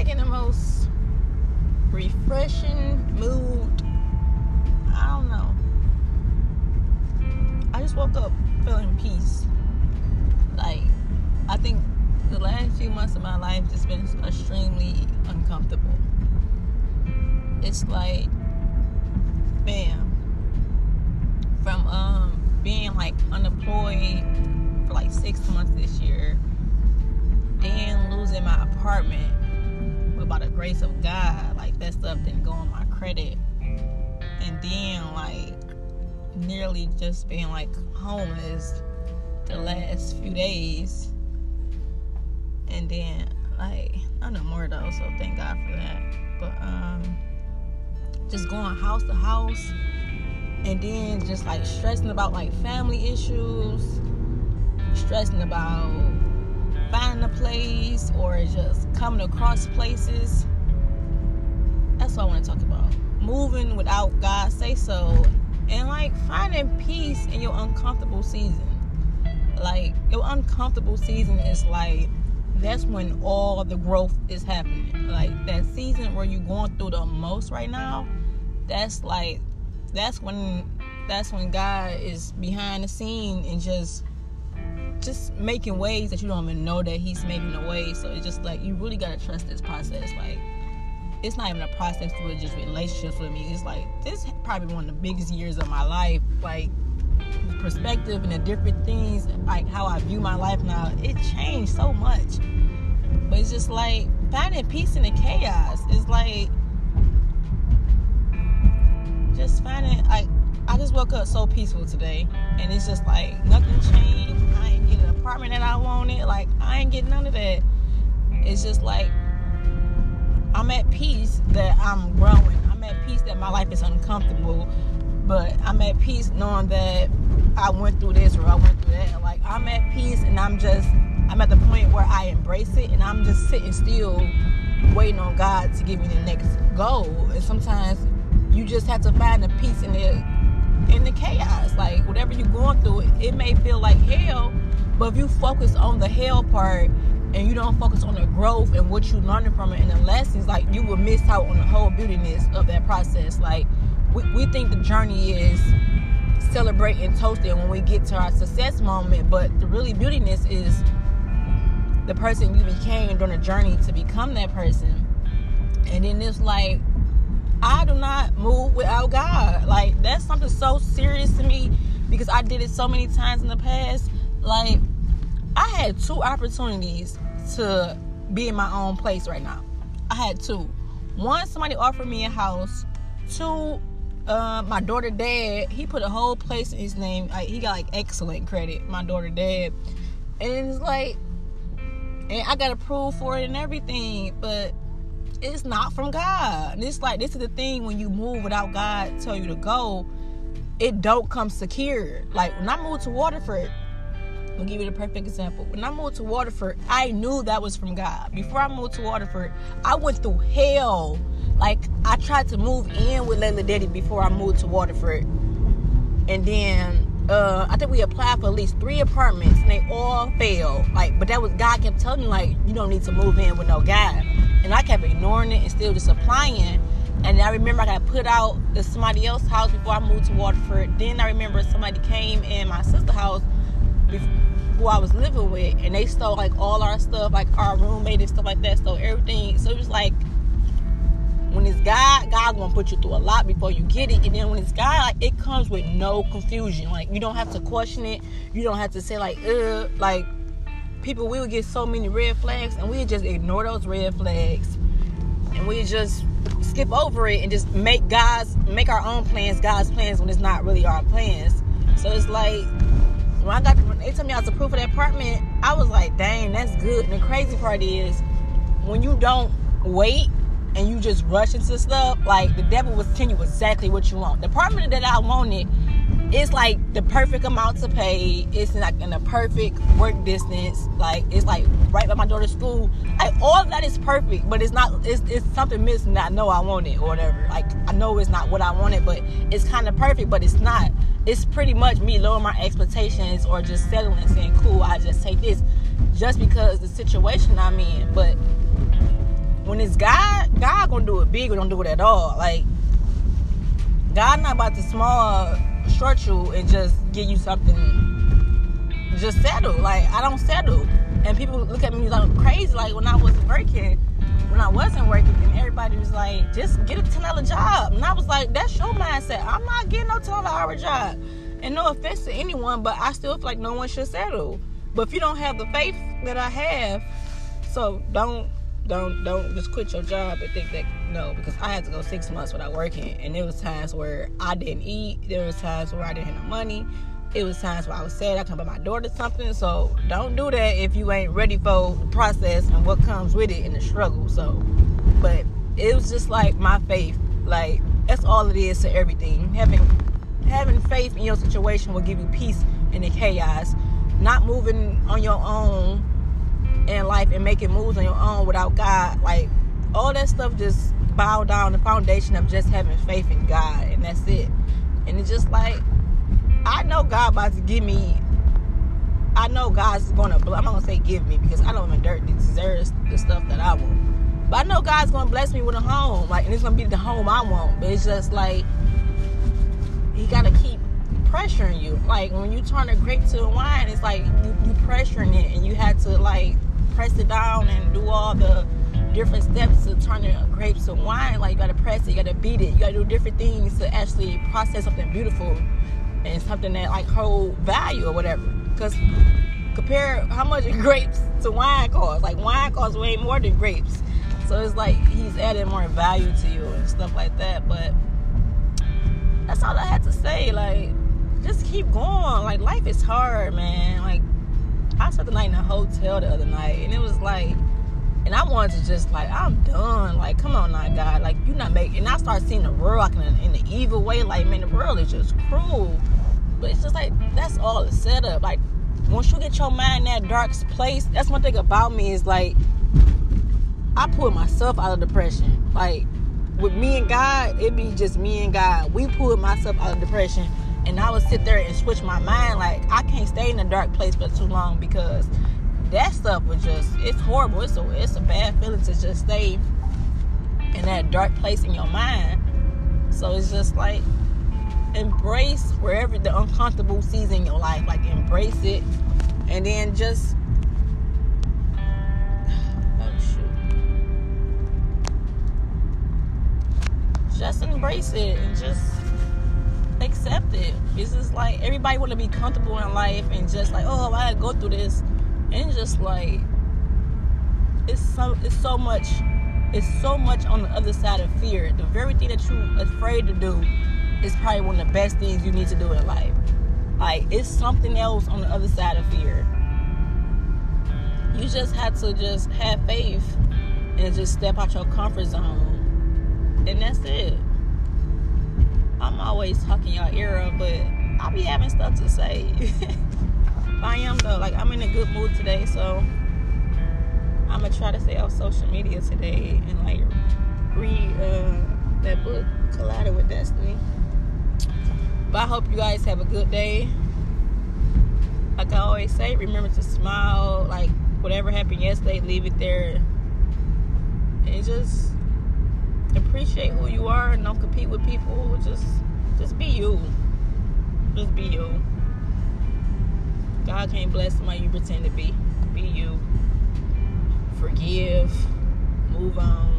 like in the most refreshing mood. I don't know. I just woke up feeling peace. Like, I think the last few months of my life just been extremely uncomfortable. It's like, bam, from um being like unemployed for like six months this year, then losing my apartment, grace of God, like that stuff didn't go on my credit, and then like nearly just being like homeless the last few days and then like I know more though, so thank God for that. But um just going house to house and then just like stressing about like family issues, stressing about finding a place or just coming across places. That's what I want to talk about. Moving without God say so and like finding peace in your uncomfortable season. Like your uncomfortable season is like that's when all the growth is happening. Like that season where you're going through the most right now, that's like that's when that's when God is behind the scene and just just making ways that you don't even know that he's making a way. So it's just like you really gotta trust this process. Like it's not even a process with just relationships with me. It's like this is probably one of the biggest years of my life. Like the perspective and the different things, like how I view my life now, it changed so much. But it's just like finding peace in the chaos. It's like just finding like I just woke up so peaceful today, and it's just like nothing changed. I ain't get an apartment that I wanted. Like I ain't getting none of that. It's just like I'm at peace that I'm growing. I'm at peace that my life is uncomfortable, but I'm at peace knowing that I went through this or I went through that. Like I'm at peace and I'm just I'm at the point where I embrace it and I'm just sitting still waiting on God to give me the next goal. And sometimes you just have to find the peace in the in the chaos. Like whatever you're going through, it may feel like hell, but if you focus on the hell part and you don't focus on the growth and what you're learning from it and the lessons, like you will miss out on the whole beautiness of that process. Like we, we think the journey is celebrating and toasting when we get to our success moment, but the really beautiness is the person you became during the journey to become that person. And then it's like I do not move without God. Like that's something so serious to me because I did it so many times in the past. Like I had two opportunities to be in my own place right now. I had two. One, somebody offered me a house. Two, uh, my daughter dad, he put a whole place in his name. Like, he got like excellent credit. My daughter dad, and it's like, and I got approved for it and everything, but it's not from God. And it's like this is the thing when you move without God tell you to go, it don't come secure. Like when I moved to Waterford, I'll give you the perfect example. When I moved to Waterford, I knew that was from God. Before I moved to Waterford, I went through hell. Like I tried to move in with Layla Daddy before I moved to Waterford. And then uh, I think we applied for at least three apartments and they all failed. Like, but that was God kept telling me like, you don't need to move in with no guy. And I kept ignoring it and still just applying. And I remember I got put out at somebody else's house before I moved to Waterford. Then I remember somebody came in my sister's house who I was living with, and they stole like all our stuff, like our roommate and stuff like that. Stole everything. So it was like when it's God, God gonna put you through a lot before you get it. And then when it's God, like it comes with no confusion. Like you don't have to question it. You don't have to say like, uh, like people we would get so many red flags and we just ignore those red flags and we just skip over it and just make God's make our own plans God's plans when it's not really our plans. So it's like when I got when they told me I was approved for that apartment, I was like, dang, that's good. And the crazy part is when you don't wait and you just rush into stuff, like the devil will tell you exactly what you want. The apartment that I wanted, it's like the perfect amount to pay. It's like in a perfect work distance. Like it's like right by my daughter's school. Like all that is perfect, but it's not. It's, it's something missing I know I want it or whatever. Like I know it's not what I wanted, but it's kind of perfect, but it's not. It's pretty much me lowering my expectations or just settling and saying, "Cool, I just take this," just because the situation I'm in. But when it's God, God gonna do it big or don't do it at all. Like God not about to small short you and just give you something just settle. Like I don't settle. And people look at me like crazy, like when I was working, when I wasn't working, and everybody was like, just get a ten dollar job. And I was like, that's your mindset. I'm not getting no ten hour job. And no offense to anyone, but I still feel like no one should settle. But if you don't have the faith that I have, so don't don't don't just quit your job and think that no because i had to go six months without working. And there was times where i didn't eat. There was times where i didn't have no money. It was times where i was sad. I come buy my daughter something. So don't do that if you ain't ready for the process and what comes with it and the struggle. So but it was just like my faith. Like that's all it is to everything. Having having faith in your situation will give you peace in the chaos. Not moving on your own in life and making moves on your own without God, like all that stuff just bow down the foundation of just having faith in God and that's it. And it's just like I know God about to give me I know God's gonna I'm not gonna say give me because I don't even dirt deserve the stuff that I want. But I know God's gonna bless me with a home, like and it's gonna be the home I want. But it's just like He gotta keep pressuring you. Like when you turn a grape to a wine, it's like you, you pressuring it and you had to like press it down and do all the different steps to turn the grapes to wine. Like you gotta press it, you gotta beat it, you gotta do different things to actually process something beautiful and something that like hold value or whatever. Because compare how much grapes to wine costs. Like wine costs way more than grapes. So it's like he's adding more value to you and stuff like that. But that's all I had to say. Like, just keep going. Like life is hard, man. Like I spent the night in a hotel the other night, and it was like, and I wanted to just like, I'm done. Like, come on, now, God. Like, you not making. And I start seeing the world in, in the evil way. Like, man, the world is just cruel. But it's just like that's all the setup. Like, once you get your mind in that dark place, that's one thing about me is like, I pull myself out of depression. Like, with me and God, it be just me and God. We pull myself out of depression and I would sit there and switch my mind. Like I can't stay in a dark place for too long because that stuff was just it's horrible. It's a it's a bad feeling to just stay in that dark place in your mind. So it's just like embrace wherever the uncomfortable sees in your life. Like embrace it, and then just oh just embrace it and just accept it. It's just like everybody want to be comfortable in life and just like, oh, I go through this, and just like it's so it's so much it's so much on the other side of fear. The very thing that you're afraid to do is probably one of the best things you need to do in life. Like it's something else on the other side of fear. You just have to just have faith and just step out your comfort zone. And that's it. I'm always talking y'all ear up, but I'll be having stuff to say. I am though, like I'm in a good mood today, so I'm gonna try to stay off social media today and like read uh, that book, Collided with Destiny. But I hope you guys have a good day. Like I always say, remember to smile. Like whatever happened yesterday, leave it there, and just appreciate who you are and don't compete with people. Just just be you. Just be you. God can't bless somebody you pretend to be. Be you. Forgive. Move on.